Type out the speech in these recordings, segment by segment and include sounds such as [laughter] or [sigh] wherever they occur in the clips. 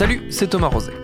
Salut, c'est Thomas Roset.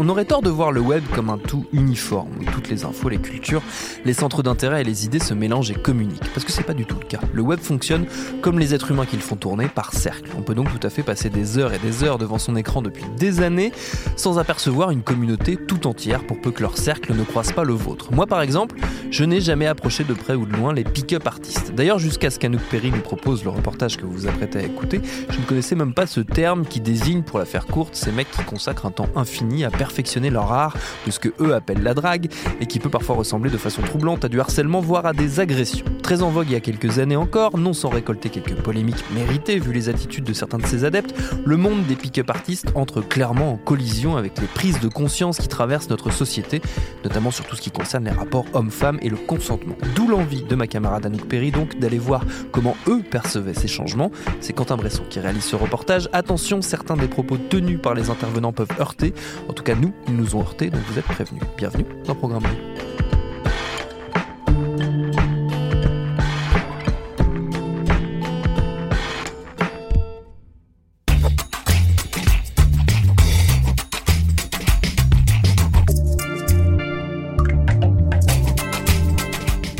On aurait tort de voir le web comme un tout uniforme, où toutes les infos, les cultures, les centres d'intérêt et les idées se mélangent et communiquent, parce que c'est pas du tout le cas. Le web fonctionne comme les êtres humains qui le font tourner, par cercle. On peut donc tout à fait passer des heures et des heures devant son écran depuis des années, sans apercevoir une communauté tout entière, pour peu que leur cercle ne croise pas le vôtre. Moi par exemple, je n'ai jamais approché de près ou de loin les pick-up artistes. D'ailleurs, jusqu'à ce qu'Anouk Perry nous propose le reportage que vous vous apprêtez à écouter, je ne connaissais même pas ce terme qui désigne, pour la faire courte, ces mecs qui consacrent un temps infini à perfectionner leur art de ce que eux appellent la drague et qui peut parfois ressembler de façon troublante à du harcèlement voire à des agressions. Très en vogue il y a quelques années encore, non sans récolter quelques polémiques méritées vu les attitudes de certains de ses adeptes, le monde des pick-up artistes entre clairement en collision avec les prises de conscience qui traversent notre société, notamment sur tout ce qui concerne les rapports hommes-femmes et le consentement. D'où l'envie de ma camarade Anouk Perry donc d'aller voir comment eux percevaient ces changements. C'est Quentin Bresson qui réalise ce reportage. Attention, certains des propos tenus par les intervenants peuvent heurter. En tout cas, nous, ils nous ont heurtés, donc vous êtes prévenus. Bienvenue dans Programme.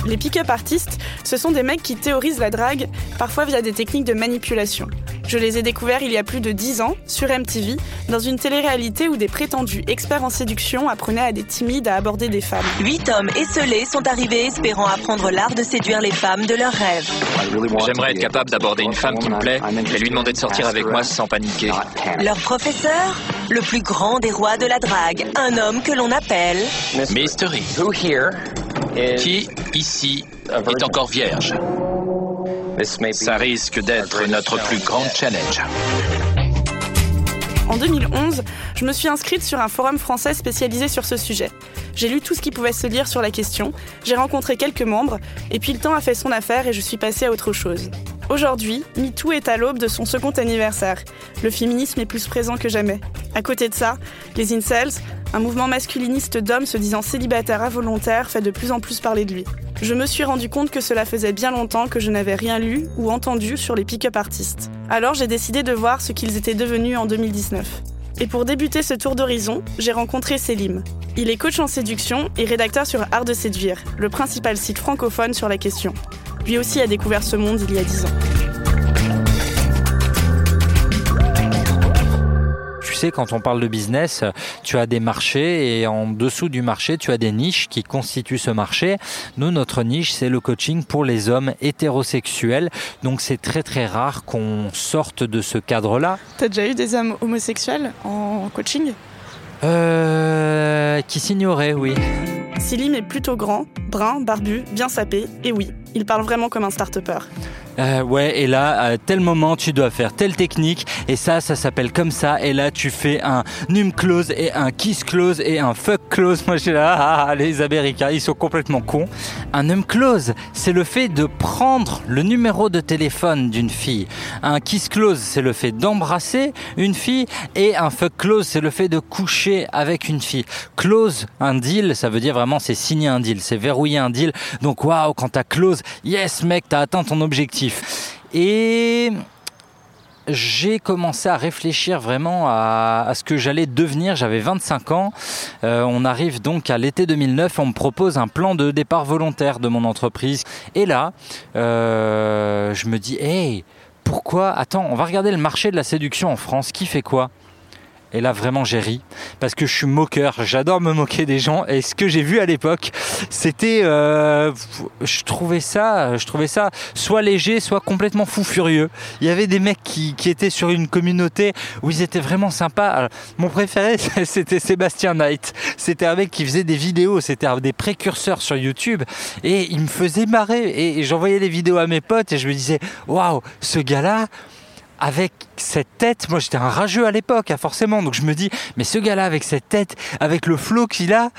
Les pick-up artistes, ce sont des mecs qui théorisent la drague, parfois via des techniques de manipulation. Je les ai découverts il y a plus de 10 ans, sur MTV, dans une télé-réalité où des prétendus experts en séduction apprenaient à des timides à aborder des femmes. Huit hommes esselés sont arrivés espérant apprendre l'art de séduire les femmes de leurs rêves. J'aimerais être capable d'aborder une femme qui me plaît et lui demander de sortir avec moi sans paniquer. Leur professeur Le plus grand des rois de la drague, un homme que l'on appelle... Mystery. Qui, ici, est encore vierge? Ça risque d'être notre plus grand challenge. En 2011, je me suis inscrite sur un forum français spécialisé sur ce sujet. J'ai lu tout ce qui pouvait se lire sur la question, j'ai rencontré quelques membres, et puis le temps a fait son affaire et je suis passée à autre chose. Aujourd'hui, MeToo est à l'aube de son second anniversaire. Le féminisme est plus présent que jamais. À côté de ça, les incels, un mouvement masculiniste d'hommes se disant célibataires involontaires, fait de plus en plus parler de lui. Je me suis rendu compte que cela faisait bien longtemps que je n'avais rien lu ou entendu sur les pick-up artistes. Alors j'ai décidé de voir ce qu'ils étaient devenus en 2019. Et pour débuter ce tour d'horizon, j'ai rencontré Selim. Il est coach en séduction et rédacteur sur Art de séduire, le principal site francophone sur la question. Lui aussi a découvert ce monde il y a 10 ans. Sais, quand on parle de business, tu as des marchés et en dessous du marché, tu as des niches qui constituent ce marché. Nous, notre niche, c'est le coaching pour les hommes hétérosexuels. Donc c'est très très rare qu'on sorte de ce cadre-là. T'as déjà eu des hommes homosexuels en coaching? Euh, qui s'ignorait, oui. Selim est plutôt grand, brun, barbu, bien sapé, et oui, il parle vraiment comme un start-upper. Euh, ouais, et là, à tel moment, tu dois faire telle technique, et ça, ça s'appelle comme ça, et là, tu fais un num close, et un kiss close, et un fuck close. [laughs] Moi, suis là, ah, ah, les Américains, ils sont complètement cons. Un num close, c'est le fait de prendre le numéro de téléphone d'une fille. Un kiss close, c'est le fait d'embrasser une fille, et un fuck close, c'est le fait de coucher avec une fille. Close, un deal, ça veut dire vraiment, c'est signer un deal, c'est verrouiller un deal. Donc, waouh, quand t'as close, yes, mec, t'as atteint ton objectif. Et j'ai commencé à réfléchir vraiment à, ce que j'allais devenir. J'avais 25 ans. Euh, on arrive donc à l'été 2009. On me propose un plan de départ volontaire de mon entreprise. Et là, euh, je me dis, hey, pourquoi? Attends, on va regarder le marché de la séduction en France. Qui fait quoi? Et là, vraiment, j'ai ri. Parce que je suis moqueur. J'adore me moquer des gens. Et ce que j'ai vu à l'époque, c'était. euh, je, trouvais ça, je trouvais ça soit léger, soit complètement fou furieux. Il y avait des mecs qui, étaient sur une communauté où ils étaient vraiment sympas. Mon préféré, [laughs] c'était Sébastien Knight. C'était un mec qui faisait des vidéos. C'était des précurseurs sur YouTube. Et il me faisait marrer. Et, et j'envoyais les vidéos à mes potes. Et je me disais, waouh, ce gars-là avec cette tête, moi j'étais un rageux à l'époque, hein, forcément, donc je me dis, mais ce gars-là avec cette tête, avec le flow qu'il a,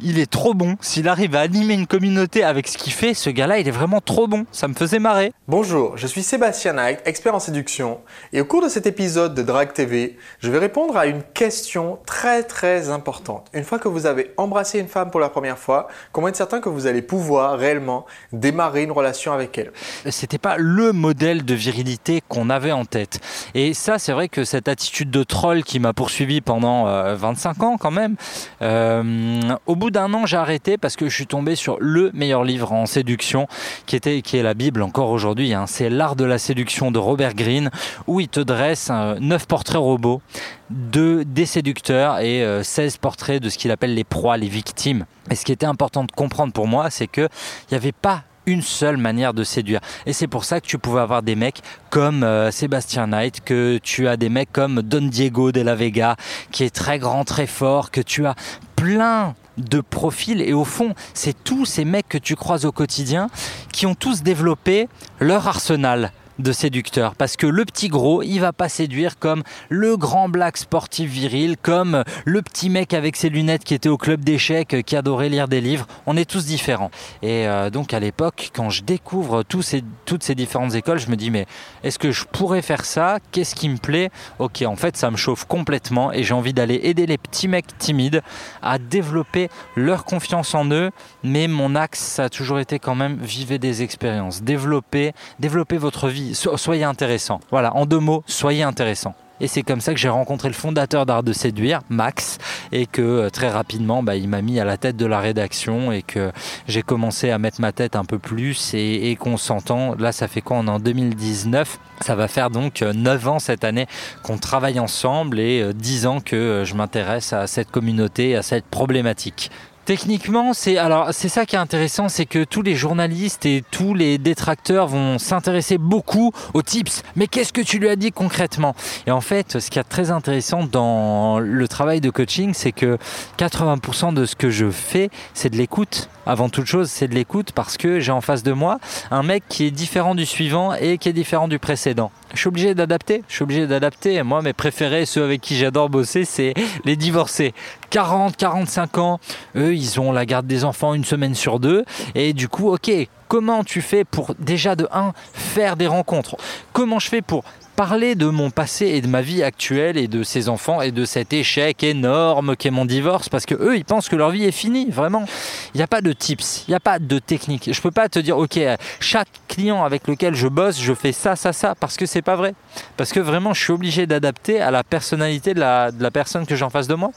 il est trop bon. S'il arrive à animer une communauté avec ce qu'il fait, ce gars-là, il est vraiment trop bon. Ça me faisait marrer. Bonjour, je suis Sébastien Knight, expert en séduction, et au cours de cet épisode de Drag TV, je vais répondre à une question très très importante. Une fois que vous avez embrassé une femme pour la première fois, comment être certain que vous allez pouvoir réellement démarrer une relation avec elle? C'était pas le modèle de virilité qu'on avait en tête. Et ça, c'est vrai que cette attitude de troll qui m'a poursuivi pendant euh, 25 ans quand même, euh, au bout d'un an, j'ai arrêté parce que je suis tombé sur le meilleur livre en séduction, qui était, qui est la Bible encore aujourd'hui. hein. C'est l'art de la séduction de Robert Greene, où il te dresse euh, 9 portraits robots de des séducteurs et euh, 16 portraits de ce qu'il appelle les proies, les victimes. Et ce qui était important de comprendre pour moi, c'est que il n'y avait pas une seule manière de séduire. Et c'est pour ça que tu pouvais avoir des mecs comme euh, Sébastien Knight, que tu as des mecs comme Don Diego de la Vega, qui est très grand, très fort, que tu as plein de profils et au fond c'est tous ces mecs que tu croises au quotidien qui ont tous développé leur arsenal de séducteurs. Parce que le petit gros il va pas séduire comme le grand black sportif viril comme le petit mec avec ses lunettes qui était au club d'échecs qui adorait lire des livres. On est tous différents. Et euh, donc à l'époque quand je découvre tous ces, toutes ces différentes écoles je me dis mais est-ce que je pourrais faire ça? Qu'est-ce qui me plaît? Ok en fait ça me chauffe complètement et j'ai envie d'aller aider les petits mecs timides à développer leur confiance en eux. Mais mon axe ça a toujours été quand même vivez des expériences développer développer votre vie So- soyez intéressant voilà en deux mots soyez intéressant et c'est comme ça que j'ai rencontré le fondateur d'Art de Séduire, Max, et que euh, très rapidement, bah, il m'a mis à la tête de la rédaction et que j'ai commencé à mettre ma tête un peu plus et, et qu'on s'entend. Là, ça fait quoi On est en 2019. Ça va faire donc euh, 9 ans cette année qu'on travaille ensemble et euh, 10 ans que euh, je m'intéresse à cette communauté, à cette problématique. Techniquement, c'est alors c'est ça qui est intéressant, c'est que tous les journalistes et tous les détracteurs vont s'intéresser beaucoup aux tips. Mais qu'est-ce que tu lui as dit concrètement? Et en fait, ce qui est très intéressant dans le travail de coaching, c'est que 80% de ce que je fais, c'est de l'écoute. Avant toute chose, c'est de l'écoute parce que j'ai en face de moi un mec qui est différent du suivant et qui est différent du précédent. Je suis obligé d'adapter. Je suis obligé d'adapter. Moi, mes préférés, ceux avec qui j'adore bosser, c'est les divorcés. 40, 45 ans, eux, ils ont la garde des enfants une semaine sur deux. Et du coup, ok, comment tu fais pour déjà de 1 faire des rencontres? Comment je fais pour parler de mon passé et de ma vie actuelle et de ces enfants et de cet échec énorme qu'est mon divorce? Parce que eux ils pensent que leur vie est finie vraiment. Il n'y a pas de tips il n'y a pas de technique. Je peux pas te dire ok chaque client avec lequel je bosse je fais ça ça ça parce que c'est pas vrai. Parce que vraiment je suis obligé d'adapter à la personnalité de la, de la personne que j'ai en face de moi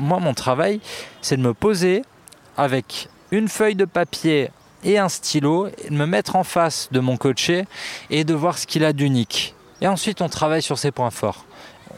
moi mon travail c'est de me poser avec une feuille de papier et un stylo, et de me mettre en face de mon coaché et de voir ce qu'il a d'unique. Et ensuite, on travaille sur ses points forts.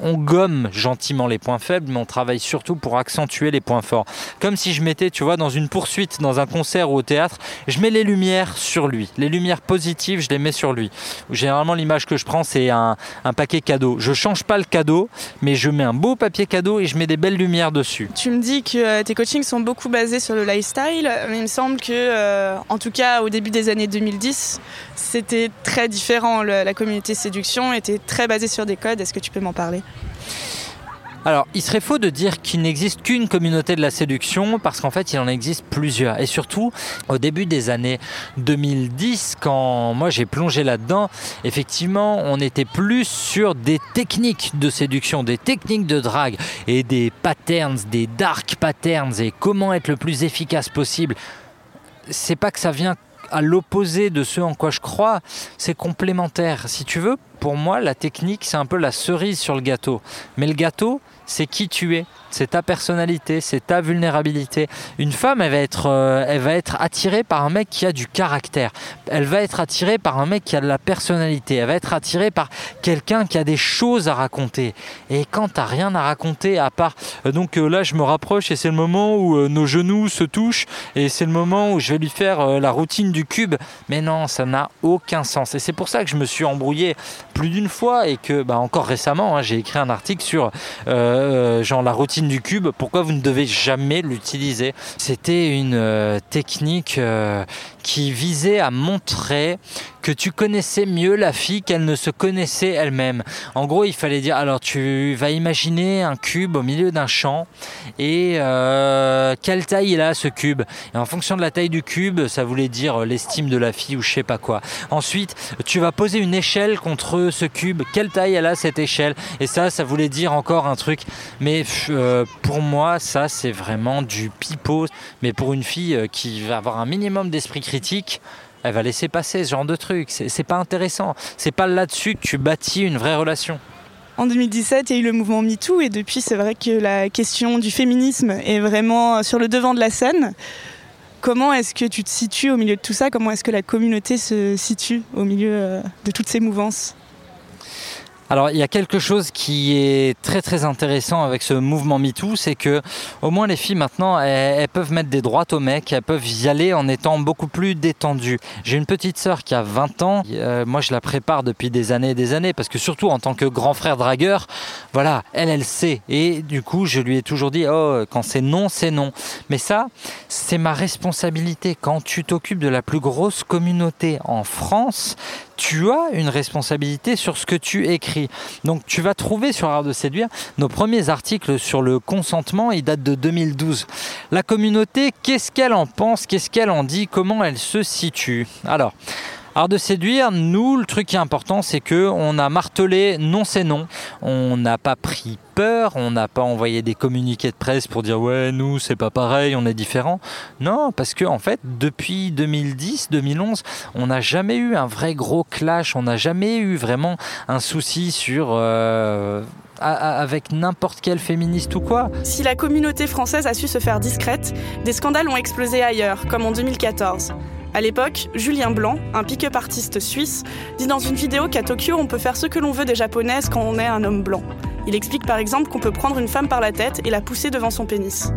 On gomme gentiment les points faibles, mais on travaille surtout pour accentuer les points forts. Comme si je mettais, tu vois, dans une poursuite, dans un concert ou au théâtre, je mets les lumières sur lui. Les lumières positives, je les mets sur lui. Généralement, l'image que je prends, c'est un, paquet cadeau. Je change pas le cadeau, mais je mets un beau papier cadeau et je mets des belles lumières dessus. Tu me dis que euh, tes coachings sont beaucoup basés sur le lifestyle, mais il me semble que, euh, en tout cas au début des années 2010, c'était très différent. La communauté séduction était très basée sur des codes. Est-ce que tu peux m'en parler? Alors, il serait faux de dire qu'il n'existe qu'une communauté de la séduction parce qu'en fait, il en existe plusieurs. Et surtout, au début des années 2010, quand moi j'ai plongé là-dedans, effectivement, on était plus sur des techniques de séduction, des techniques de drague et des patterns, des dark patterns et comment être le plus efficace possible. C'est pas que ça vient à l'opposé de ce en quoi je crois, c'est complémentaire. Si tu veux, pour moi, la technique, c'est un peu la cerise sur le gâteau. Mais le gâteau, c'est qui tu es. c'est ta personnalité, c'est ta vulnérabilité. Une femme, elle va, être, euh, elle va être attirée par un mec qui a du caractère. Elle va être attirée par un mec qui a de la personnalité. Elle va être attirée par quelqu'un qui a des choses à raconter. Et quand t'as rien à raconter, à part. euh, donc euh, là, je me rapproche et c'est le moment où nos genoux se touchent et c'est le moment où je vais lui faire la routine du cube. Mais non, ça n'a aucun sens. Et c'est pour ça que je me suis embrouillé plus d'une fois et que, bah, encore récemment, hein, j'ai écrit un article sur euh, genre la routine du cube. Pourquoi vous ne devez jamais l'utiliser C'était une euh, technique euh, qui visait à montrer que tu connaissais mieux la fille qu'elle ne se connaissait elle-même. En gros, il fallait dire alors tu vas imaginer un cube au milieu d'un champ et euh, quelle taille il a ce cube. Et en fonction de la taille du cube, ça voulait dire l'estime de la fille ou je sais pas quoi. Ensuite, tu vas poser une échelle contre ce cube. Quelle taille elle a cette échelle? Et ça, ça voulait dire encore un truc. Mais euh, pour moi, ça c'est vraiment du pipeau. Mais pour une fille euh, qui va avoir un minimum d'esprit critique, elle va laisser passer ce genre de truc. C'est pas intéressant. C'est pas là-dessus que tu bâtis une vraie relation. En 2017, il y a eu le mouvement MeToo et depuis, c'est vrai que la question du féminisme est vraiment sur le devant de la scène. Comment est-ce que tu te situes au milieu de tout ça? Comment est-ce que la communauté se situe au milieu euh, de toutes ces mouvances? Alors, il y a quelque chose qui est très très intéressant avec ce mouvement MeToo, c'est que au moins les filles maintenant, elles, peuvent mettre des droites aux mecs, elles peuvent y aller en étant beaucoup plus détendues. J'ai une petite sœur qui a 20 ans, euh, moi je la prépare depuis des années et des années, parce que surtout en tant que grand frère dragueur, voilà, elle, elle sait. Et du coup, je lui ai toujours dit, oh, quand c'est non, c'est non. Mais ça, c'est ma responsabilité. Quand tu t'occupes de la plus grosse communauté en France, tu as une responsabilité sur ce que tu écris. Donc tu vas trouver sur Art de séduire nos premiers articles sur le consentement, ils datent de 2012. La communauté, qu'est-ce qu'elle en pense, qu'est-ce qu'elle en dit, comment elle se situe? Alors, Art de séduire, nous, le truc qui est important, c'est que on a martelé non c'est non. On n'a pas pris peur, on n'a pas envoyé des communiqués de presse pour dire ouais nous c'est pas pareil, on est différent. Non, parce que en fait depuis 2010, 2011, on n'a jamais eu un vrai gros clash, on n'a jamais eu vraiment un souci sur euh, avec n'importe quel féministe ou quoi. Si la communauté française a su se faire discrète, des scandales ont explosé ailleurs, comme en 2014. À l'époque, Julien Blanc, un pick-up artiste suisse, dit dans une vidéo qu'à Tokyo, on peut faire ce que l'on veut des japonaises quand on est un homme blanc. Il explique par exemple qu'on peut prendre une femme par la tête et la pousser devant son pénis.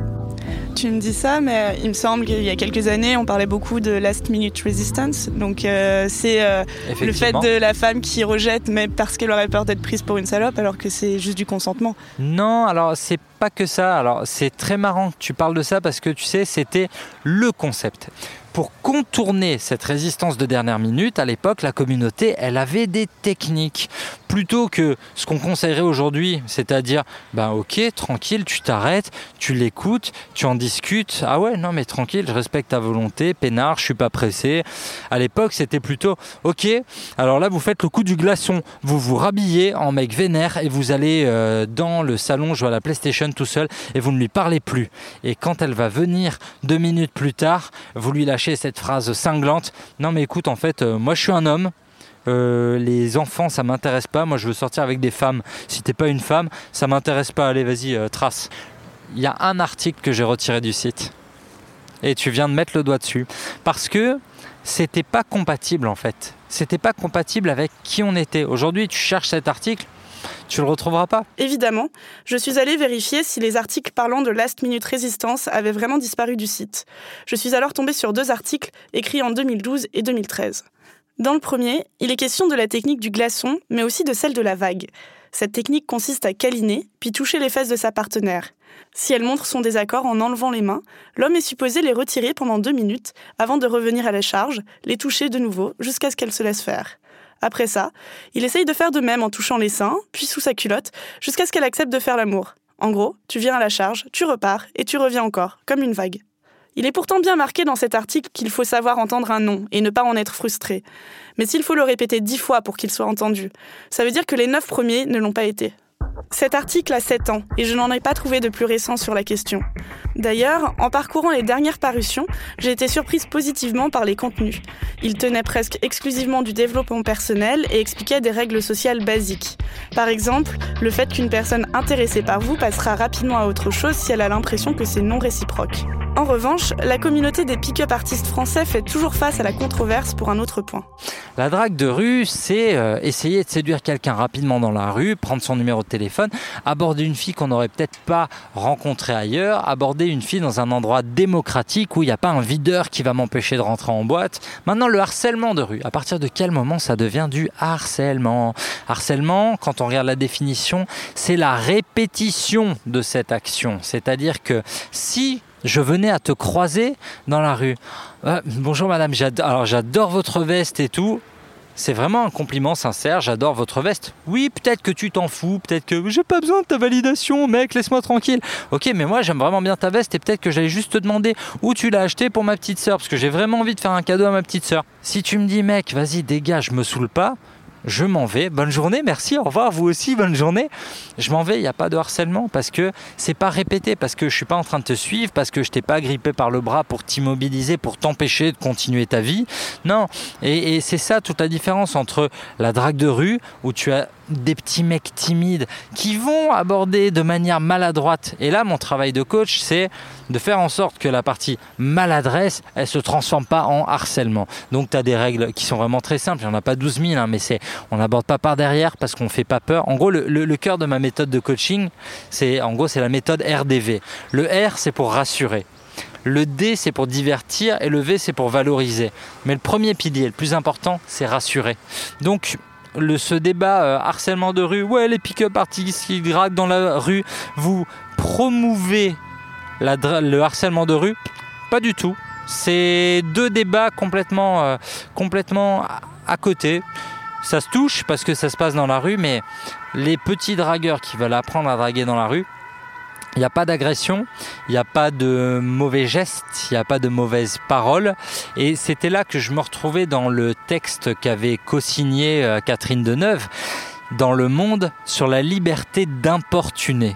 Tu me dis ça, mais il me semble qu'il y a quelques années, on parlait beaucoup de last minute resistance. Donc euh, c'est euh, le fait de la femme qui rejette, mais parce qu'elle aurait peur d'être prise pour une salope, alors que c'est juste du consentement. Non, alors c'est pas que ça. Alors c'est très marrant que tu parles de ça parce que tu sais, c'était le concept. Pour contourner cette résistance de dernière minute, à l'époque, la communauté, elle avait des techniques. Plutôt que ce qu'on conseillerait aujourd'hui, c'est-à-dire, ben ok, tranquille, tu t'arrêtes, tu l'écoutes, tu en discutes. Ah ouais, non mais tranquille, je respecte ta volonté, peinard, je suis pas pressé. À l'époque, c'était plutôt, ok, alors là, vous faites le coup du glaçon, vous vous rhabillez en mec vénère et vous allez euh, dans le salon jouer à la PlayStation tout seul et vous ne lui parlez plus. Et quand elle va venir deux minutes plus tard, vous lui lâchez cette phrase cinglante. Non mais écoute, en fait, euh, moi je suis un homme. euh, les enfants, ça m'intéresse pas. Moi, je veux sortir avec des femmes. Si t'es pas une femme, ça m'intéresse pas. Allez, vas-y, euh, trace. Il y a un article que j'ai retiré du site. Et tu viens de mettre le doigt dessus. Parce que c'était pas compatible en fait. C'était pas compatible avec qui on était. Aujourd'hui, tu cherches cet article, tu le retrouveras pas. Évidemment, je suis allée vérifier si les articles parlant de Last Minute Résistance avaient vraiment disparu du site. Je suis alors tombée sur deux articles écrits en 2012 et 2013. Dans le premier, il est question de la technique du glaçon, mais aussi de celle de la vague. Cette technique consiste à câliner, puis toucher les fesses de sa partenaire. Si elle montre son désaccord en enlevant les mains, l'homme est supposé les retirer pendant deux minutes avant de revenir à la charge, les toucher de nouveau jusqu'à ce qu'elle se laisse faire. Après ça, il essaye de faire de même en touchant les seins, puis sous sa culotte, jusqu'à ce qu'elle accepte de faire l'amour. En gros, tu viens à la charge, tu repars, et tu reviens encore, comme une vague. Il est pourtant bien marqué dans cet article qu'il faut savoir entendre un non et ne pas en être frustré. Mais s'il faut le répéter dix fois pour qu'il soit entendu, ça veut dire que les neuf premiers ne l'ont pas été. Cet article a 7 ans et je n'en ai pas trouvé de plus récent sur la question. D'ailleurs, en parcourant les dernières parutions, j'ai été surprise positivement par les contenus. Ils tenaient presque exclusivement du développement personnel et expliquaient des règles sociales basiques. Par exemple, le fait qu'une personne intéressée par vous passera rapidement à autre chose si elle a l'impression que c'est non réciproque. En revanche, la communauté des pick-up artistes français fait toujours face à la controverse pour un autre point. La drague de rue, c'est euh, essayer de séduire quelqu'un rapidement dans la rue, prendre son numéro de aborder une fille qu'on n'aurait peut-être pas rencontrée ailleurs, aborder une fille dans un endroit démocratique où il n'y a pas un videur qui va m'empêcher de rentrer en boîte. Maintenant, le harcèlement de rue, à partir de quel moment ça devient du harcèlement? Harcèlement, quand on regarde la définition, c'est la répétition de cette action. C'est-à-dire que si je venais à te croiser dans la rue. Euh, bonjour madame, j'adore votre veste et tout. C'est vraiment un compliment sincère, j'adore votre veste. Oui, peut-être que tu t'en fous, peut-être que j'ai pas besoin de ta validation, mec, laisse-moi tranquille. Ok, mais moi j'aime vraiment bien ta veste et peut-être que j'allais juste te demander où tu l'as acheté pour ma petite sœur, parce que j'ai vraiment envie de faire un cadeau à ma petite sœur. Si tu me dis, mec, vas-y, dégage, je me saoule pas, je m'en vais. Bonne journée, merci, au revoir, vous aussi, bonne journée. Je m'en vais, il n'y a pas de harcèlement parce que c'est pas répété, parce que je suis pas en train de te suivre, parce que je t'ai pas grippé par le bras pour t'immobiliser, pour t'empêcher de continuer ta vie. Non, et, c'est ça toute la différence entre la drague de rue où tu as des petits mecs timides qui vont aborder de manière maladroite. Et là, mon travail de coach, c'est de faire en sorte que la partie maladresse, elle se transforme pas en harcèlement. Donc, tu as des règles qui sont vraiment très simples. Il n'y en a pas 12 000, hein, mais c'est on n'aborde pas par derrière parce qu'on fait pas peur. En gros, le, le cœur de ma méthode de coaching, c'est en gros, c'est la méthode RDV. Le R, c'est pour rassurer. Le D, c'est pour divertir et le V, c'est pour valoriser. Mais le premier pilier, le plus important, c'est rassurer. Donc, le, ce débat euh, harcèlement de rue, ouais, les pick-up artistes qui draguent dans la rue, vous promouvez le harcèlement de rue? Pas du tout. C'est deux débats complètement, euh, complètement à côté. Ça se touche parce que ça se passe dans la rue, mais les petits dragueurs qui veulent apprendre à draguer dans la rue, il n'y a pas d'agression, il n'y a pas de mauvais gestes, il n'y a pas de mauvaises paroles. Et c'était là que je me retrouvais dans le texte qu'avait co-signé euh, Catherine Deneuve dans Le Monde sur la liberté d'importuner.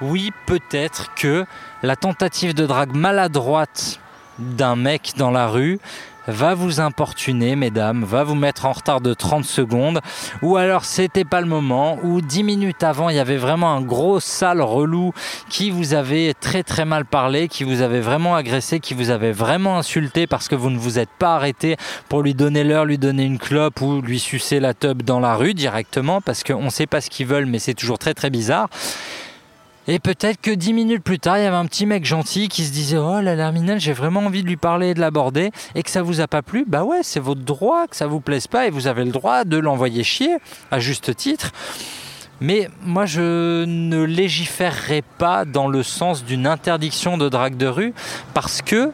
Oui, peut-être que la tentative de drague maladroite d'un mec dans la rue va vous importuner, mesdames, va vous mettre en retard de 30 secondes, ou alors c'était pas le moment, ou 10 minutes avant, il y avait vraiment un gros sale relou qui vous avait très très mal parlé, qui vous avait vraiment agressé, qui vous avait vraiment insulté parce que vous ne vous êtes pas arrêté pour lui donner l'heure, lui donner une clope ou lui sucer la tub dans la rue directement, parce qu'on ne sait pas ce qu'ils veulent, mais c'est toujours très très bizarre. Et peut-être que dix minutes plus tard, il y avait un petit mec gentil qui se disait Oh la Larminelle, j'ai vraiment envie de lui parler et de l'aborder, et que ça vous a pas plu. Bah ouais, c'est votre droit, que ça vous plaise pas, et vous avez le droit de l'envoyer chier, à juste titre. Mais moi, je ne légiférerai pas dans le sens d'une interdiction de drague de rue, parce que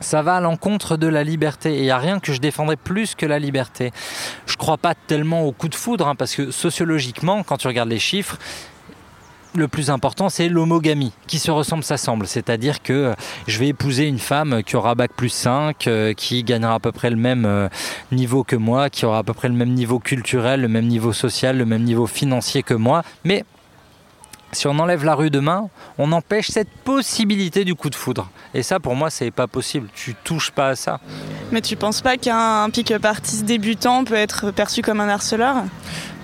ça va à l'encontre de la liberté. Et il n'y a rien que je défendrais plus que la liberté. Je crois pas tellement au coup de foudre, hein, parce que sociologiquement, quand tu regardes les chiffres, le plus important, c'est l'homogamie. Qui se ressemble, s'assemble. C'est-à-dire que euh, je vais épouser une femme qui aura bac plus 5, euh, qui gagnera à peu près le même euh, niveau que moi, qui aura à peu près le même niveau culturel, le même niveau social, le même niveau financier que moi. Mais si on enlève la rue demain, on empêche cette possibilité du coup de foudre. Et ça, pour moi, c'est pas possible. Tu touches pas à ça. Mais tu penses pas qu'un pick-up artiste débutant peut être perçu comme un harceleur?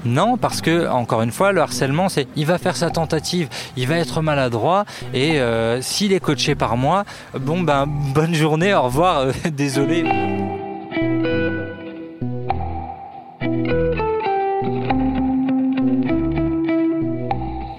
Non, parce que, encore une fois, le harcèlement, c'est il va faire sa tentative, il va être maladroit, et euh, s'il est coaché par moi, bon, ben, bonne journée, au revoir, euh, [laughs] désolé.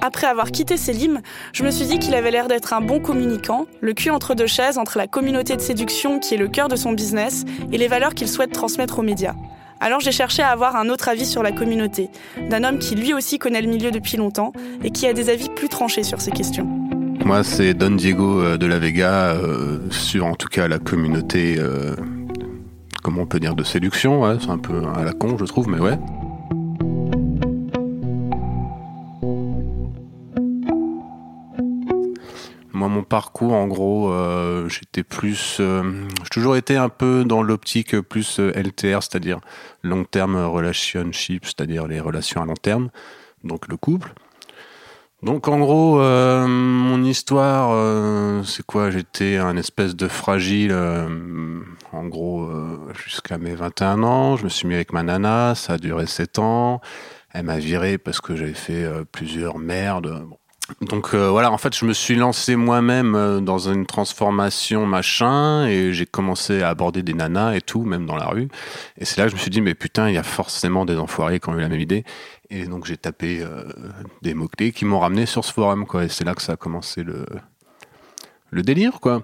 Après avoir quitté Selim, je me suis dit qu'il avait l'air d'être un bon communicant, le cul entre deux chaises entre la communauté de séduction qui est le cœur de son business et les valeurs qu'il souhaite transmettre aux médias. Alors j'ai cherché à avoir un autre avis sur la communauté, d'un homme qui lui aussi connaît le milieu depuis longtemps et qui a des avis plus tranchés sur ces questions. Moi, c'est Don Diego euh, de la Vega, euh, sur en tout cas la communauté, euh, comment on peut dire, de séduction. c'est un peu à la con, je trouve, mais ouais. Parcours, en gros, euh, j'étais plus, euh, j'ai toujours été un peu dans l'optique plus euh, LTR, c'est-à-dire long term relationship, c'est-à-dire les relations à long terme. donc le couple. Donc en gros, mon histoire, c'est quoi? J'étais un espèce de fragile, en gros, jusqu'à mes 21 ans. Je me suis mis avec ma nana, ça a duré 7 ans. Elle m'a viré parce que j'avais fait plusieurs merdes. Donc voilà, en fait, je me suis lancé moi-même dans une transformation machin et j'ai commencé à aborder des nanas et tout, même dans la rue. Et c'est là que je me suis dit, mais putain, il y a forcément des enfoirés qui ont eu la même idée. Et donc j'ai tapé euh, des mots-clés qui m'ont ramené sur ce forum, quoi. Et c'est là que ça a commencé le, délire, quoi.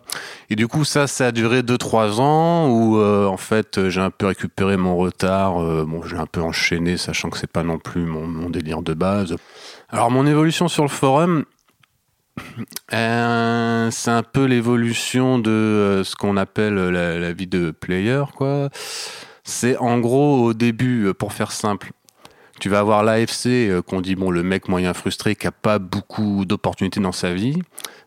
Et du coup, ça, ça a duré 2-3 ans où, euh, en fait, j'ai un peu récupéré mon retard. Euh, bon, j'ai un peu enchaîné, sachant que c'est pas non plus mon, délire de base. Alors, mon évolution sur le forum, c'est un peu l'évolution de ce qu'on appelle la, vie de player, quoi. C'est en gros, au début, pour faire simple, tu vas avoir l'AFC euh, qu'on dit bon le mec moyen frustré qui a pas beaucoup d'opportunités dans sa vie.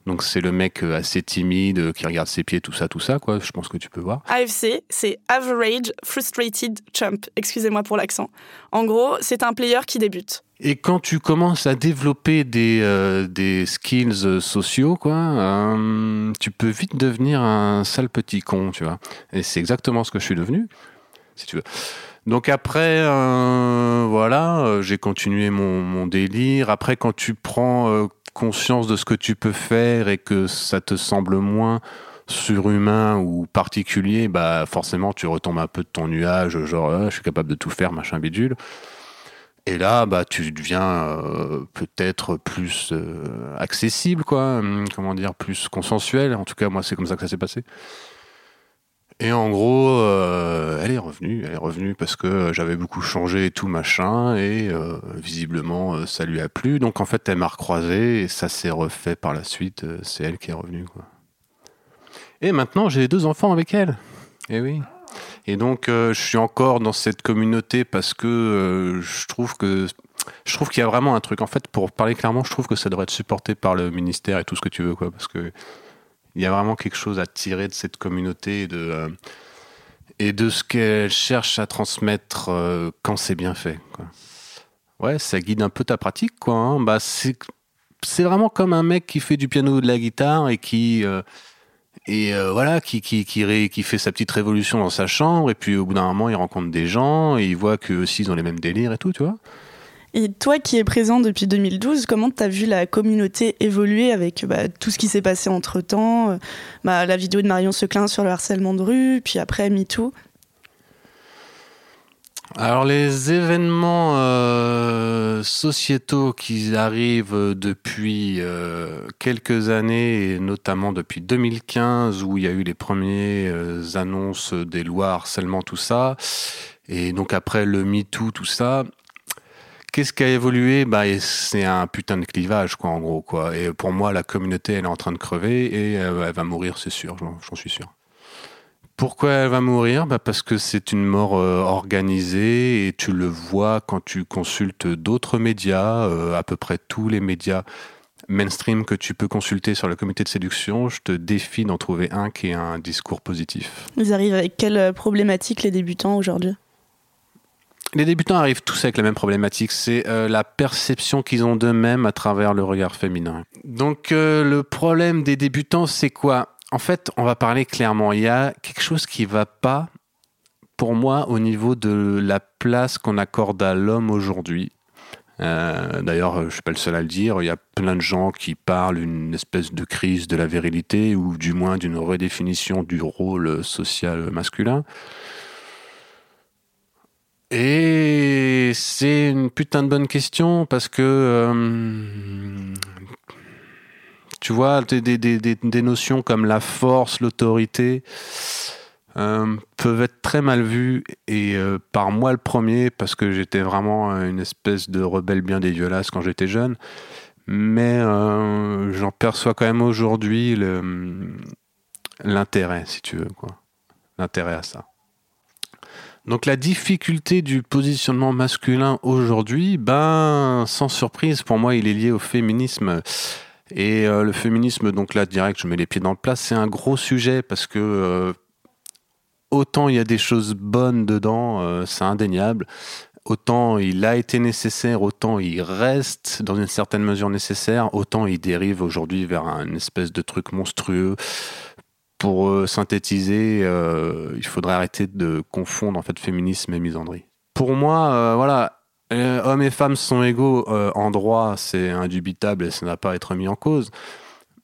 Donc c'est le mec euh, assez timide euh, qui regarde ses pieds tout ça tout ça quoi. Je pense que tu peux voir. AFC c'est Average Frustrated Chump. Excusez-moi pour l'accent. En gros c'est un player qui débute. Et quand tu commences à développer des, des skills sociaux, quoi, tu peux vite devenir un sale petit con, tu vois. Et c'est exactement ce que je suis devenu, si tu veux. Donc après, euh, voilà, euh, j'ai continué mon, délire. Après, quand tu prends euh, conscience de ce que tu peux faire et que ça te semble moins surhumain ou particulier, bah forcément tu retombes un peu de ton nuage, genre je suis capable de tout faire, machin bidule. Et là, bah tu deviens peut-être plus accessible, quoi. Hum, comment dire, plus consensuel. En tout cas, moi, c'est comme ça que ça s'est passé. Et en gros, euh, elle est revenue, elle est revenue parce que j'avais beaucoup changé et tout machin, et euh, visiblement euh, ça lui a plu. Donc en fait, elle m'a recroisé et ça s'est refait par la suite. c'est elle qui est revenue. Quoi. Et maintenant, j'ai deux enfants avec elle. Eh oui. Et donc, je suis encore dans cette communauté parce que je trouve que je trouve qu'il y a vraiment un truc. En fait, pour parler clairement, je trouve que ça devrait être supporté par le ministère et tout ce que tu veux, quoi, parce que il y a vraiment quelque chose à tirer de cette communauté et de, euh, et de ce qu'elle cherche à transmettre euh, quand c'est bien fait. Ouais, ça guide un peu ta pratique, quoi. Hein. Bah, c'est, c'est vraiment comme un mec qui fait du piano ou de la guitare et qui. Euh, et voilà, qui, qui, qui, fait sa petite révolution dans sa chambre, et puis au bout d'un moment, il rencontre des gens, et il voit qu'eux aussi, ils ont les mêmes délires et tout, tu vois. Et toi qui es présent depuis 2012, comment tu as vu la communauté évoluer avec bah, tout ce qui s'est passé entre-temps euh, bah, La vidéo de Marion Seclin sur le harcèlement de rue, puis après MeToo alors les événements euh, sociétaux qui arrivent depuis euh, quelques années, et notamment depuis 2015 où il y a eu les premières annonces des lois harcèlement, tout ça, et donc après le MeToo, tout ça, Qu'est-ce qui a évolué? Bah, C'est un putain de clivage, quoi, en gros. Quoi. Et pour moi, la communauté, elle est en train de crever et euh, elle va mourir, c'est sûr, j'en suis sûr. Pourquoi elle va mourir? Bah Parce que c'est une mort euh, organisée et tu le vois quand tu consultes d'autres médias, euh, à peu près tous les médias mainstream que tu peux consulter sur la communauté de séduction. Je te défie d'en trouver un qui ait un discours positif. Ils arrivent avec quelle problématique les débutants aujourd'hui? Les débutants arrivent tous avec la même problématique, c'est euh, la perception qu'ils ont d'eux-mêmes à travers le regard féminin. Donc euh, le problème des débutants, c'est quoi? En fait, on va parler clairement, il y a quelque chose qui va pas pour moi au niveau de la place qu'on accorde à l'homme aujourd'hui. Euh, d'ailleurs, je ne suis pas le seul à le dire, il y a plein de gens qui parlent d'une espèce de crise de la virilité ou du moins d'une redéfinition du rôle social masculin. Et c'est une putain de bonne question parce que euh, tu vois des, notions comme la force, l'autorité euh, peuvent être très mal vues et euh, par moi le premier parce que j'étais vraiment une espèce de rebelle bien dégueulasse quand j'étais jeune. Mais j'en perçois quand même aujourd'hui l'intérêt, si tu veux, quoi. L'intérêt à ça. Donc la difficulté du positionnement masculin aujourd'hui, ben sans surprise pour moi, il est lié au féminisme. Et euh, le féminisme, donc là direct, je mets les pieds dans le plat, c'est un gros sujet parce que euh, autant il y a des choses bonnes dedans, euh, c'est indéniable. autant il a été nécessaire, autant il reste dans une certaine mesure nécessaire, autant il dérive aujourd'hui vers un espèce de truc monstrueux. Pour synthétiser, il faudrait arrêter de confondre en fait féminisme et misandrie. Pour moi, voilà, euh, hommes et femmes sont égaux euh, en droit, c'est indubitable et ça n'a pas à être mis en cause.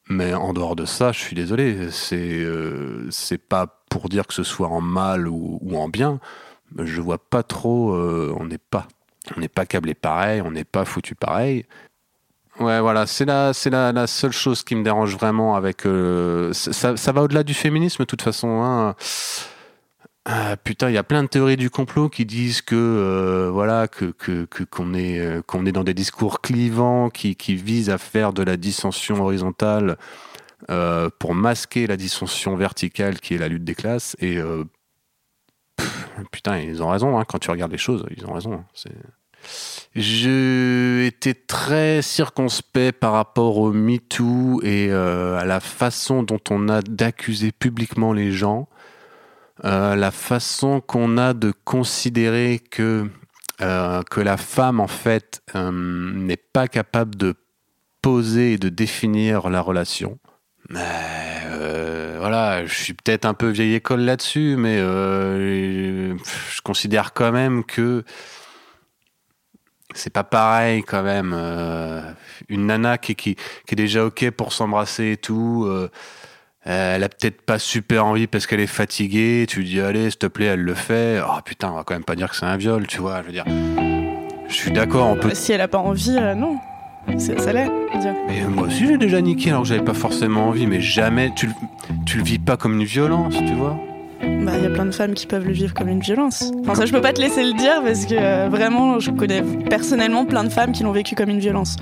Mais en dehors de ça, je suis désolé, c'est euh, pas pour dire que ce soit en mal ou, en bien. Je vois pas trop, euh, on n'est pas, on n'est pas câblé pareil, on n'est pas foutu pareil. Ouais, voilà, c'est la, seule chose qui me dérange vraiment avec. ça, ça va au-delà du féminisme, de toute façon. Hein. Ah, putain, il y a plein de théories du complot qui disent que euh, voilà que euh, qu'on est dans des discours clivants qui visent à faire de la dissension horizontale euh, pour masquer la dissension verticale qui est la lutte des classes. Et putain ils ont raison hein, quand tu regardes les choses ils ont raison hein, je étais très circonspect par rapport au MeToo et à la façon dont on a d'accuser publiquement les gens, euh, la façon qu'on a de considérer que, euh, que la femme, en fait, euh, n'est pas capable de poser et de définir la relation. Mais voilà, je suis peut-être un peu vieille école là-dessus, mais je considère quand même que c'est pas pareil quand même. une nana qui, qui, qui est déjà ok pour s'embrasser et tout, euh, elle a peut-être pas super envie parce qu'elle est fatiguée. Tu lui dis allez, s'il te plaît, elle le fait. Oh putain, on va quand même pas dire que c'est un viol, tu vois. Je veux dire, je suis d'accord, on peut. Si elle a pas envie, euh, non. C'est- Ça l'est. Mais moi aussi j'ai déjà niqué alors que j'avais pas forcément envie, mais jamais tu, le- tu le vis pas comme une violence, tu vois. Bah, il y a plein de femmes qui peuvent le vivre comme une violence. Enfin, ça, je peux pas te laisser le dire parce que euh, vraiment, je connais personnellement plein de femmes qui l'ont vécu comme une violence.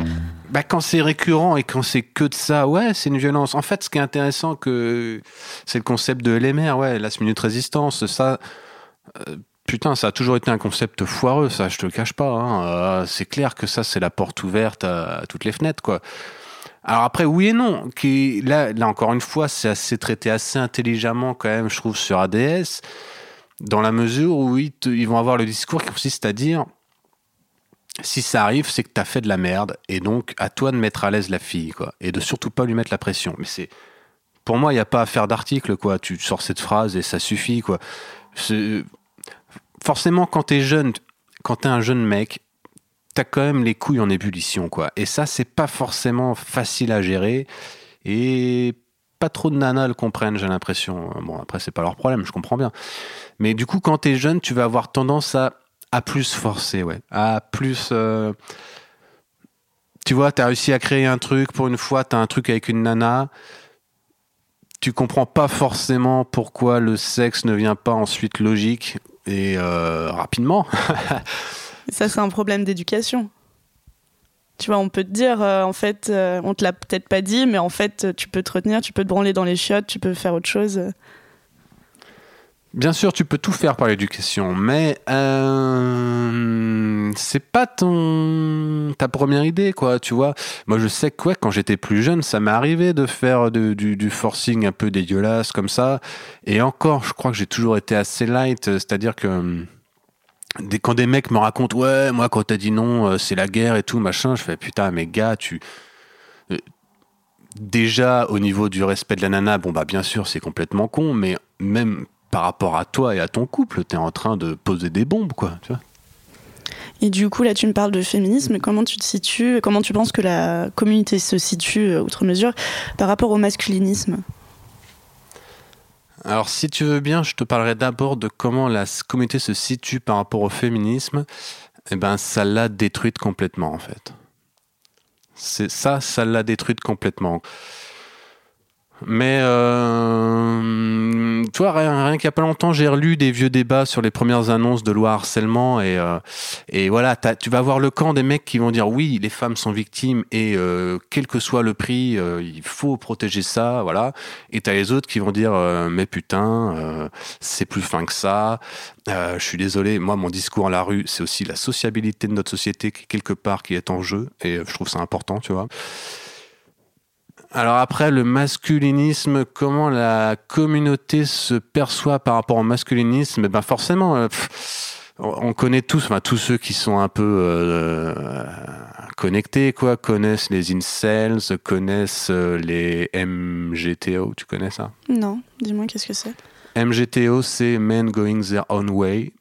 Bah, quand c'est récurrent et quand c'est que de ça, ouais, c'est une violence. En fait, ce qui est intéressant, que c'est le concept de LMR, ouais, last minute résistance. Ça, euh, putain, ça a toujours été un concept foireux, ça, je te le cache pas. hein. Euh, c'est clair que ça, c'est la porte ouverte à, toutes les fenêtres, quoi. Alors après, oui et non. Qui, là, là, encore une fois, c'est traité assez intelligemment, quand même, je trouve, sur ADS, dans la mesure où ils, ils vont avoir le discours qui consiste à dire si ça arrive, c'est que t'as fait de la merde, et donc à toi de mettre à l'aise la fille, quoi, et de surtout pas lui mettre la pression. Mais c'est, pour moi, il y a pas à faire d'article, quoi. Tu sors cette phrase et ça suffit, quoi. Forcément, quand t'es jeune, quand t'es un jeune mec, t'as quand même les couilles en ébullition, quoi. Et ça, c'est pas forcément facile à gérer, et pas trop de nanas le comprennent, j'ai l'impression. Bon, après, c'est pas leur problème, je comprends bien. Mais du coup, quand t'es jeune, tu vas avoir tendance à à plus forcer, ouais. À plus. euh, Tu vois, t'as réussi à créer un truc pour une fois, t'as un truc avec une nana. Tu comprends pas forcément pourquoi le sexe ne vient pas ensuite logique et euh, rapidement. [laughs] Ça, c'est un problème d'éducation. Tu vois, on peut te dire, euh, en fait, on te l'a peut-être pas dit, mais en fait, tu peux te retenir, tu peux te branler dans les chiottes, tu peux faire autre chose. Bien sûr, tu peux tout faire par l'éducation, mais euh, c'est pas ton ta première idée, quoi. Tu vois, moi je sais que quand j'étais plus jeune, ça m'est arrivé de faire du, forcing un peu dégueulasse comme ça. Et encore, je crois que j'ai toujours été assez light, euh, c'est-à-dire que hum, des, quand des mecs me racontent, ouais, moi quand t'as dit non, euh, c'est la guerre et tout machin, je fais putain, mais gars, tu euh, déjà au niveau du respect de la nana, bon bah bien sûr c'est complètement con, mais même par rapport à toi et à ton couple, t'es en train de poser des bombes, quoi. Tu vois Et du coup, là, tu me parles de féminisme. Comment tu te situes Comment tu penses que la communauté se situe, euh, outre mesure, par rapport au masculinisme? Alors, si tu veux bien, je te parlerai d'abord de comment la communauté se situe par rapport au féminisme. Eh ben, ça l'a détruite complètement, en fait. C'est ça, ça l'a détruite complètement. Mais, euh, tu rien, rien qu'il y a pas longtemps, j'ai relu des vieux débats sur les premières annonces de loi harcèlement et, euh, et voilà, tu vas voir le camp des mecs qui vont dire oui, les femmes sont victimes et euh, quel que soit le prix, euh, il faut protéger ça, voilà. Et t'as les autres qui vont dire euh, mais putain, euh, c'est plus fin que ça. Je suis désolé, moi mon discours à la rue, c'est aussi la sociabilité de notre société qui quelque part qui est en jeu et je trouve ça important, tu vois. Alors après, le masculinisme, comment la communauté se perçoit par rapport au masculinisme? Eh ben forcément, euh, pff, on connaît tous, enfin tous ceux qui sont un peu euh, connectés, quoi, connaissent les incels, connaissent euh, les MGTO. Tu connais ça? Non, dis-moi qu'est-ce que c'est? MGTO, c'est Men Going Their Own Way.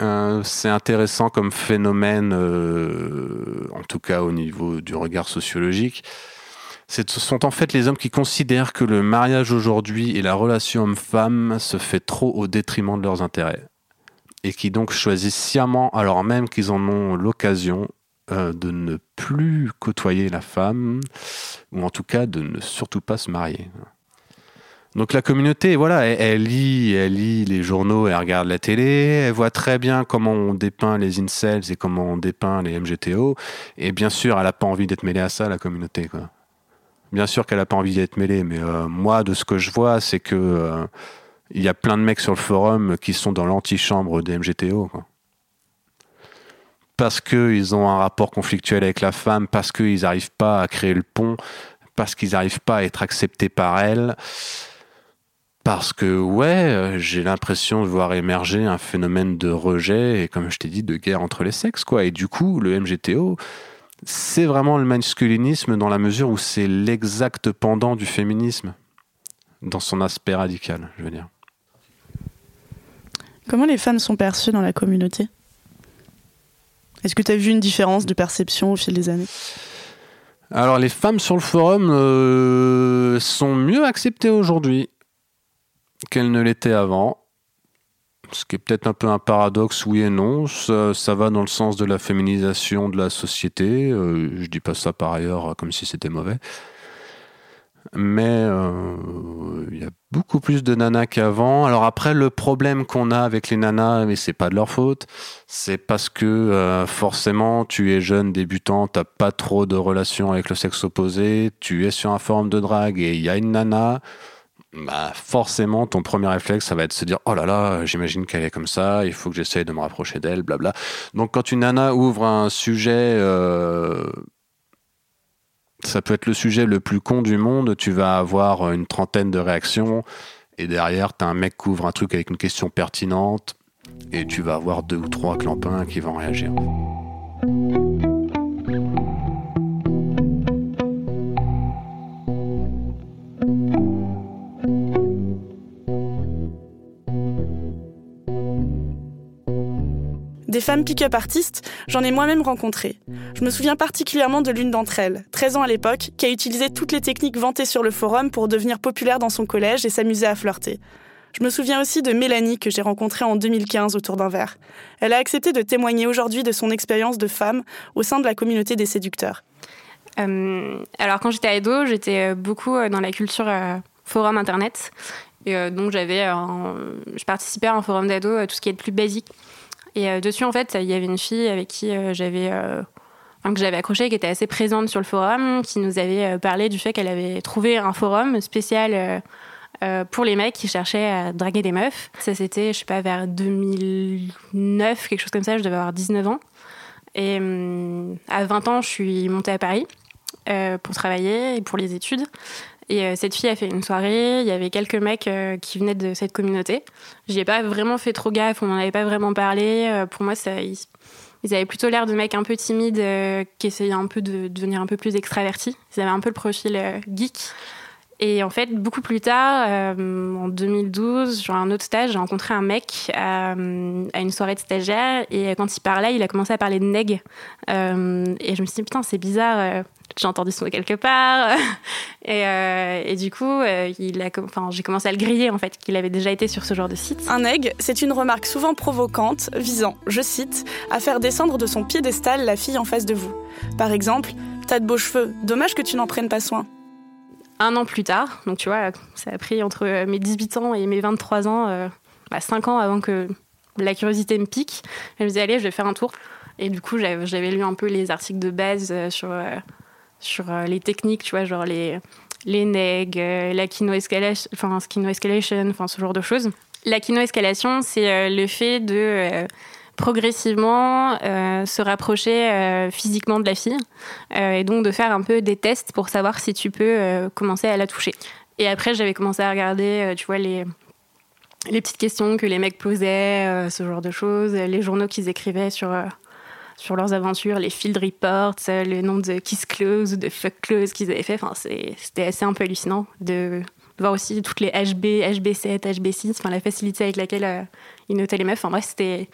Euh, c'est intéressant comme phénomène, en tout cas au niveau du regard sociologique. Ce sont en fait les hommes qui considèrent que le mariage aujourd'hui et la relation homme-femme se fait trop au détriment de leurs intérêts et qui donc choisissent sciemment, alors même qu'ils en ont l'occasion, euh, de ne plus côtoyer la femme, ou en tout cas de ne surtout pas se marier. Donc la communauté, voilà, elle, lit, elle lit les journaux, elle regarde la télé, elle voit très bien comment on dépeint les incels et comment on dépeint les MGTO, et bien sûr, elle n'a pas envie d'être mêlée à ça, la communauté. Quoi. Bien sûr qu'elle n'a pas envie d'être mêlée, mais euh, moi, de ce que je vois, c'est que euh, y a plein de mecs sur le forum qui sont dans l'antichambre des MGTO. Parce qu'ils ont un rapport conflictuel avec la femme, parce qu'ils n'arrivent pas à créer le pont, parce qu'ils n'arrivent pas à être acceptés par elle. Parce que, ouais, j'ai l'impression de voir émerger un phénomène de rejet et, comme je t'ai dit, de guerre entre les sexes, quoi. Et du coup, le MGTO, c'est vraiment le masculinisme dans la mesure où c'est l'exact pendant du féminisme, dans son aspect radical, je veux dire. Comment les femmes sont perçues dans la communauté? Est-ce que tu as vu une différence de perception au fil des années? Alors les femmes sur le forum euh, sont mieux acceptées aujourd'hui qu'elles ne l'étaient avant. Ce qui est peut-être un peu un paradoxe, oui et non. Ça, va dans le sens de la féminisation de la société. Euh, je dis pas ça par ailleurs comme si c'était mauvais mais euh, il y a beaucoup plus de nanas qu'avant. Alors après, le problème qu'on a avec les nanas, mais c'est pas de leur faute, c'est parce que euh, forcément, tu es jeune, débutant, t'as pas trop de relations avec le sexe opposé, tu es sur un forum de drague et il y a une nana. Bah forcément, ton premier réflexe, ça va être de se dire oh là là, j'imagine qu'elle est comme ça, il faut que j'essaye de me rapprocher d'elle, blabla. Donc quand une nana ouvre un sujet euh, ça peut être le sujet le plus con du monde, tu vas avoir une trentaine de réactions, et derrière, tu as un mec qui ouvre un truc avec une question pertinente, et tu vas avoir deux ou trois clampins qui vont réagir. Des femmes pick-up artistes, j'en ai moi-même rencontré. Je me souviens particulièrement de l'une d'entre elles, 13 ans à l'époque, qui a utilisé toutes les techniques vantées sur le forum pour devenir populaire dans son collège et s'amuser à flirter. Je me souviens aussi de Mélanie que j'ai rencontrée en 2015 autour d'un verre. Elle a accepté de témoigner aujourd'hui de son expérience de femme au sein de la communauté des séducteurs. Euh, alors quand j'étais ado, j'étais euh, beaucoup euh, dans la culture forum internet. Et donc j'avais, je participais à un forum d'ado, tout ce qui est le plus basique. Et euh, dessus, en fait, il y avait une fille avec qui euh, j'avais euh, que j'avais accroché, qui était assez présente sur le forum, qui nous avait parlé du fait qu'elle avait trouvé un forum spécial pour les mecs qui cherchaient à draguer des meufs. Ça, c'était, je sais pas, vers 2009, quelque chose comme ça, je devais avoir 19 ans. Et à 20 ans, je suis montée à Paris pour travailler et pour les études. Et euh, cette fille a fait une soirée, il y avait quelques mecs euh, qui venaient de cette communauté. J'y ai pas vraiment fait trop gaffe, on n'en avait pas vraiment parlé. Euh, pour moi, ça, ils, avaient plutôt l'air de mecs un peu timides qui essayaient un peu de, devenir un peu plus extravertis. Ils avaient un peu le profil geek. Et en fait, beaucoup plus tard, en 2012, sur un autre stage, j'ai rencontré un mec à, une soirée de stagiaire. Et quand il parlait, il a commencé à parler de neg. et je me suis dit, putain, c'est bizarre j'ai entendu son quelque part. [laughs] et, euh, et, du coup, euh, il j'ai commencé à le griller en fait, qu'il avait déjà été sur ce genre de site. Un egg, c'est une remarque souvent provocante visant, je cite, à faire descendre de son piédestal la fille en face de vous. Par exemple, t'as de beaux cheveux, dommage que tu n'en prennes pas soin. Un an plus tard, donc tu vois, ça a pris entre mes 18 ans et mes 23 ans, euh, bah, 5 ans avant que la curiosité me pique. Je me disais, allez, je vais faire un tour. Et du coup, j'avais lu un peu les articles de base sur sur euh, les techniques, tu vois, genre les, les neg, euh, la kino-escalation, enfin, escalation, enfin, ce genre de choses. La kino-escalation, c'est euh, le fait de progressivement se rapprocher physiquement de la fille et donc de faire un peu des tests pour savoir si tu peux commencer à la toucher. Et après, j'avais commencé à regarder, tu vois, les, les petites questions que les mecs posaient, ce genre de choses, les journaux qu'ils écrivaient sur sur leurs aventures, les field reports, le nombre de kiss close ou de fuck close qu'ils avaient fait. Enfin, c'était assez un peu hallucinant de, voir aussi toutes les HB, HB7, HB6, enfin la facilité avec laquelle ils notaient les meufs. Enfin bref, c'était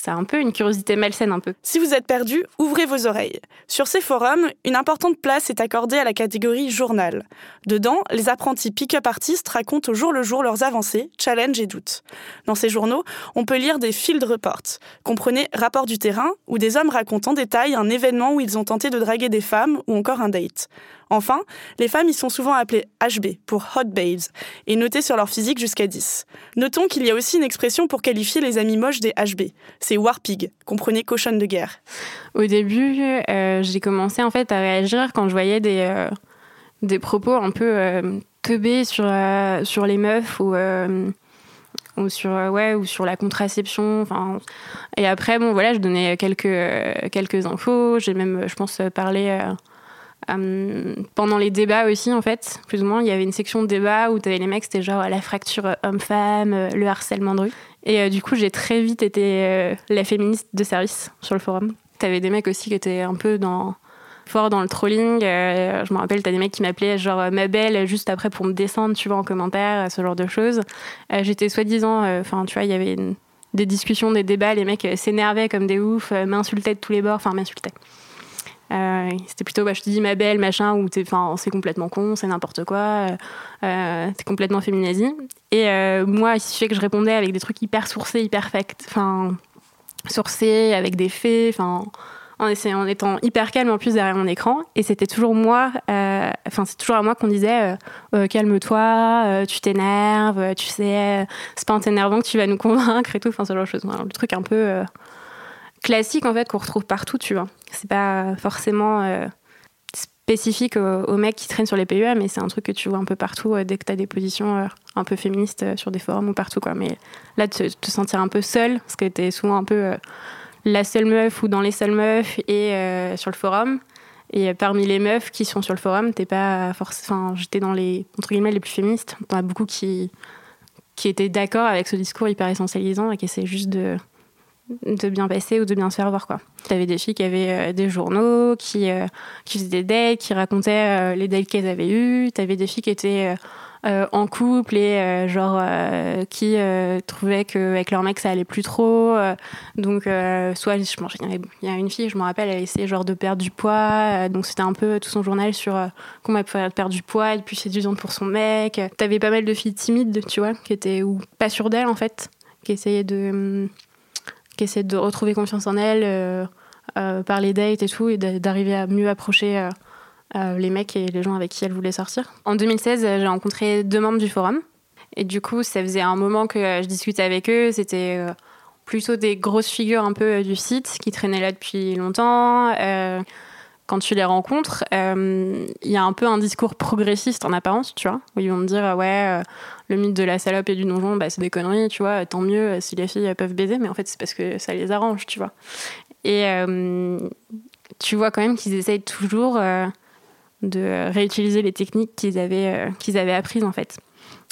c'est un peu une curiosité malsaine un peu. Si vous êtes perdu, ouvrez vos oreilles. Sur ces forums, une importante place est accordée à la catégorie journal. Dedans, les apprentis pick-up artistes racontent au jour le jour leurs avancées, challenges et doutes. Dans ces journaux, on peut lire des field reports, comprenez rapports du terrain, où des hommes racontent en détail un événement où ils ont tenté de draguer des femmes ou encore un date. Enfin, les femmes y sont souvent appelées HB pour Hot Babes et notées sur leur physique jusqu'à 10. Notons qu'il y a aussi une expression pour qualifier les amis moches des HB. C'est Warpig, comprenez cochonne de guerre. Au début, euh, j'ai commencé en fait à réagir quand je voyais des, euh, des propos un peu euh, teubés sur, sur les meufs ou ou sur ouais ou sur la contraception enfin et après bon voilà je donnais quelques quelques infos j'ai même je pense parlé euh, pendant les débats aussi, en fait, plus ou moins, il y avait une section de débat où tu avais les mecs, c'était genre la fracture homme-femme, euh, le harcèlement de rue. Et euh, du coup, j'ai très vite été la féministe de service sur le forum. Tu avais des mecs aussi qui étaient un peu dans fort dans le trolling. je me rappelle, t'as des mecs qui m'appelaient genre ma belle juste après pour me descendre, tu vois, en commentaire, ce genre de choses. J'étais soi-disant, enfin, tu vois, il y avait des discussions, des débats, les mecs s'énervaient comme des oufs, m'insultaient de tous les bords, enfin, m'insultaient. Euh, c'était plutôt, bah, je te dis ma belle, machin, ou c'est complètement con, c'est n'importe quoi, euh, euh t'es complètement féminazie. Et euh, moi, il suffisait que je répondais avec des trucs hyper sourcés, hyper fact, enfin, sourcés, avec des faits, enfin, en, en étant hyper calme en plus derrière mon écran. Et c'était toujours moi, enfin, c'est toujours à moi qu'on disait calme-toi, tu t'énerves, tu sais, c'est pas en t'énervant que tu vas nous convaincre et tout, enfin, ce genre de choses. le truc un peu classique en fait qu'on retrouve partout, tu vois. C'est pas forcément euh, spécifique aux, mecs qui traînent sur les PUA, mais c'est un truc que tu vois un peu partout euh, dès que tu as des positions euh, un peu féministes sur des forums ou partout, quoi. Mais là, de te, sentir un peu seule, parce que tu souvent un peu la seule meuf ou dans les seules meufs et sur le forum. Et parmi les meufs qui sont sur le forum, t'es pas forcément. Enfin, j'étais dans les entre guillemets les plus féministes. On a beaucoup qui qui étaient d'accord avec ce discours hyper essentialisant et qui essaient juste de de bien passer ou de bien se faire voir quoi. T'avais des filles qui avaient euh, des journaux, qui, euh, qui faisaient des dates, qui racontaient euh, les dates qu'elles avaient eues. T'avais des filles qui étaient en couple et genre qui trouvaient qu'avec leur mec ça allait plus trop. donc soit je il y a une fille, je me rappelle, elle essayait genre de perdre du poids. donc c'était un peu tout son journal sur comment elle pouvait perdre du poids, et puis séduisante pour son mec. T'avais pas mal de filles timides, tu vois, qui étaient ou pas sûres d'elles en fait, qui essayaient de hum, qui essaie de retrouver confiance en elle euh, euh, par les dates et tout, et d'arriver à mieux approcher euh, les mecs et les gens avec qui elle voulait sortir. En 2016, j'ai rencontré deux membres du forum. Et du coup, ça faisait un moment que je discutais avec eux. C'était plutôt des grosses figures un peu du site qui traînaient là depuis longtemps quand tu les rencontres, il y a un peu un discours progressiste en apparence, tu vois, ils vont me dire ouais, le mythe de la salope et du donjon, bah, c'est des conneries, tu vois, tant mieux euh, si les filles peuvent baiser, mais en fait, c'est parce que ça les arrange, tu vois. Et euh, tu vois quand même qu'ils essayent toujours euh, de réutiliser les techniques qu'ils avaient, qu'ils avaient apprises, en fait.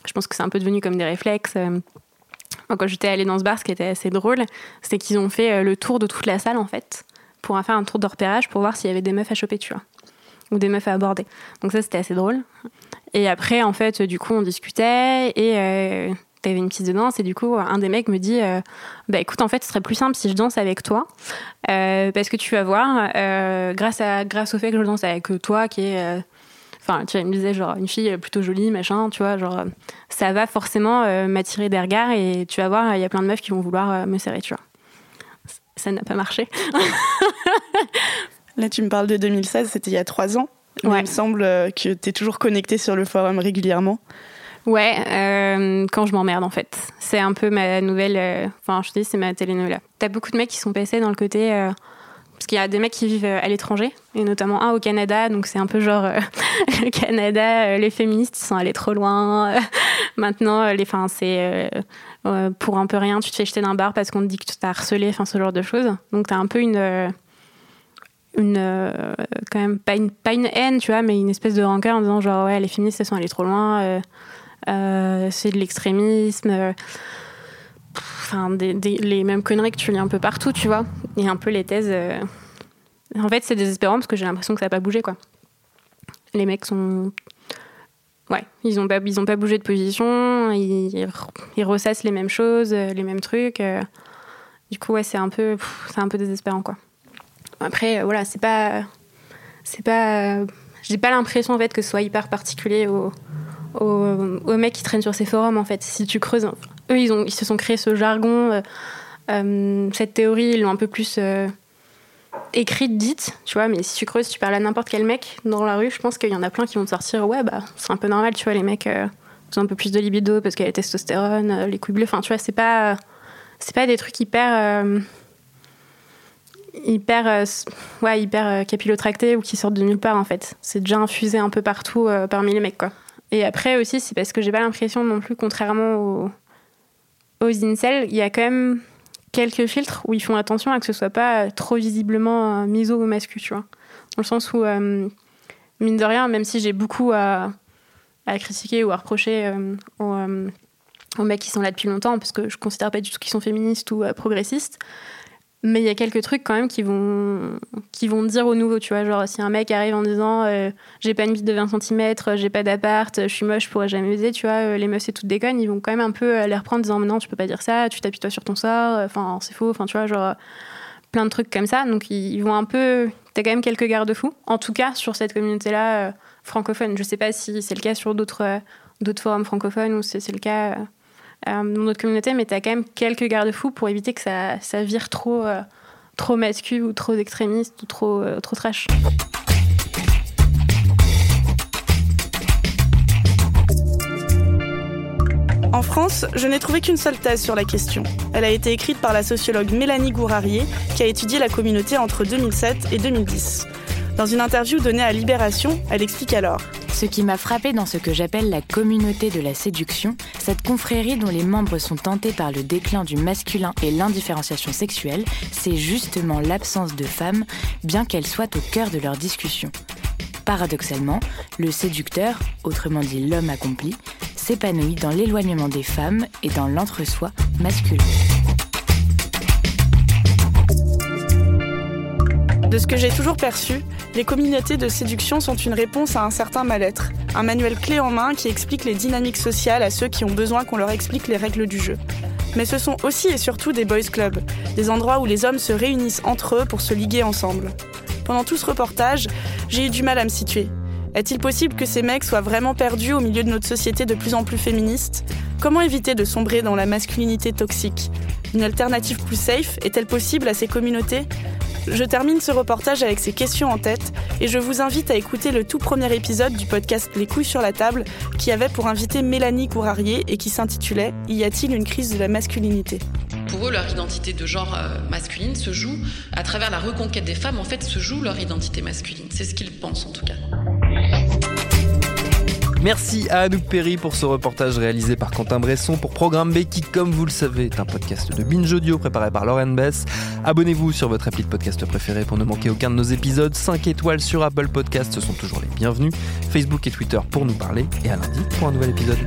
Je pense que c'est un peu devenu comme des réflexes. quand j'étais allée dans ce bar, ce qui était assez drôle, c'est qu'ils ont fait le tour de toute la salle, en fait, pour faire un tour de repérage pour voir s'il y avait des meufs à choper, tu vois ou des meufs à aborder. Donc ça, c'était assez drôle. Et après, en fait, du coup, on discutait et euh, t'avais une piste de danse et du coup, un des mecs me dit, euh, bah écoute, en fait, ce serait plus simple si je danse avec toi, euh, parce que tu vas voir, euh, grâce à grâce au fait que je danse avec toi, qui est Enfin, tu vois, il me disait, genre, une fille plutôt jolie, machin, tu vois, genre, ça va forcément m'attirer des regards et tu vas voir, il y a plein de meufs qui vont vouloir me serrer, tu vois. Ça n'a pas marché. Là, tu me parles de 2016, c'était il y a trois ans. Il me semble euh, que tu es toujours connecté sur le forum régulièrement. Ouais, euh, quand je m'emmerde en fait. C'est un peu ma nouvelle. Euh, enfin, je te dis, c'est ma telenovela. T'as beaucoup de mecs qui sont passés dans le côté. parce qu'il y a des mecs qui vivent à l'étranger, et notamment un au Canada, donc c'est un peu genre [laughs] le Canada, les féministes ils sont allés trop loin. [laughs] Maintenant, les, fin, c'est pour un peu rien, tu te fais jeter d'un bar parce qu'on te dit que tu t'as harcelé, enfin ce genre de choses. Donc t'as un peu une une euh, quand même pas une pas une haine tu vois mais une espèce de rancœur en disant genre ouais les féministes elles sont allées trop loin euh, c'est de l'extrémisme. Enfin, les mêmes conneries que tu lis un peu partout, tu vois. Et un peu les thèses. En fait, c'est désespérant parce que j'ai l'impression que ça n'a pas bougé, quoi. Les mecs sont Ouais, ils n'ont pas, pas bougé de position, ils, ils, ressassent les mêmes choses, les mêmes trucs. Du coup, ouais, c'est un peu, un peu désespérant, quoi. Après, voilà, c'est pas, c'est pas, j'ai pas l'impression en fait que ce soit hyper particulier aux, aux, mecs qui traînent sur ces forums. En fait, si tu creuses, eux, ils ont, ils se sont créés ce jargon, euh, euh, cette théorie, ils l'ont un peu plus euh, écrite, dite, tu vois. Mais si tu creuses, tu parles à n'importe quel mec dans la rue, je pense qu'il y en a plein qui vont te sortir, ouais, bah, c'est un peu normal, tu vois, les mecs ont un peu plus de libido parce qu'il y a la testostérone, les couilles bleues. Enfin, tu vois, c'est pas c'est pas des trucs hyper euh, hyper euh, ouais hyper euh, capillotractés ou qui sortent de nulle part en fait c'est déjà infusé un peu partout parmi les mecs quoi et après aussi c'est parce que j'ai pas l'impression non plus contrairement aux aux incels il y a quand même quelques filtres où ils font attention à que ce soit pas trop visiblement miso ou mascu tu vois dans le sens où mine de rien même si j'ai beaucoup à, critiquer ou à reprocher aux aux mecs qui sont là depuis longtemps, parce que je considère pas du tout qu'ils sont féministes ou euh, progressistes. Mais il y a quelques trucs quand même qui vont, qui vont dire au nouveau, tu vois. Genre, si un mec arrive en disant euh, j'ai pas une bite de 20 cm, j'ai pas d'appart, je suis moche, je pourrais jamais baiser, tu vois, euh, les meufs c'est toutes déconnes, ils vont quand même un peu les reprendre en disant non, tu peux pas dire ça, tu t'appuies toi sur ton sort, enfin, c'est faux, enfin, tu vois, genre, plein de trucs comme ça. Donc, ils, vont un peu. T'as quand même quelques garde-fous, en tout cas sur cette communauté-là francophone. Je sais pas si c'est le cas sur d'autres d'autres forums francophones ou si c'est le cas euh, dans notre communauté, mais tu quand même quelques garde-fous pour éviter que ça, ça vire trop, euh, trop ou trop extrémiste ou trop, euh, trop trash. En France, je n'ai trouvé qu'une seule thèse sur la question. Elle a été écrite par la sociologue Mélanie Gourarier, qui a étudié la communauté entre 2007 et 2010. Dans une interview donnée à Libération, elle explique alors Ce qui m'a frappé dans ce que j'appelle la communauté de la séduction, cette confrérie dont les membres sont tentés par le déclin du masculin et l'indifférenciation sexuelle, c'est justement l'absence de femmes, bien qu'elles soient au cœur de leurs discussions. Paradoxalement, le séducteur, autrement dit l'homme accompli, s'épanouit dans l'éloignement des femmes et dans l'entre-soi masculin. De ce que j'ai toujours perçu, les communautés de séduction sont une réponse à un certain mal-être, un manuel clé en main qui explique les dynamiques sociales à ceux qui ont besoin qu'on leur explique les règles du jeu. Mais ce sont aussi et surtout des boys clubs, des endroits où les hommes se réunissent entre eux pour se liguer ensemble. Pendant tout ce reportage, j'ai eu du mal à me situer. Est-il possible que ces mecs soient vraiment perdus au milieu de notre société de plus en plus féministe? Comment éviter de sombrer dans la masculinité toxique? Une alternative plus safe est-elle possible à ces communautés? Je termine ce reportage avec ces questions en tête et je vous invite à écouter le tout premier épisode du podcast Les couilles sur la table qui avait pour invité Mélanie Courarier et qui s'intitulait Y a-t-il une crise de la masculinité? Pour eux, leur identité de genre euh, masculine se joue à travers la reconquête des femmes, en fait, se joue leur identité masculine. C'est ce qu'ils pensent en tout cas. Merci à Anouk Perry pour ce reportage réalisé par Quentin Bresson pour Programme B qui, comme vous le savez, est un podcast de Binge Audio préparé par Lauren Bess. Abonnez-vous sur votre appli de podcast préféré pour ne manquer aucun de nos épisodes. 5 étoiles sur Apple Podcasts sont toujours les bienvenus. Facebook et Twitter pour nous parler et à lundi pour un nouvel épisode.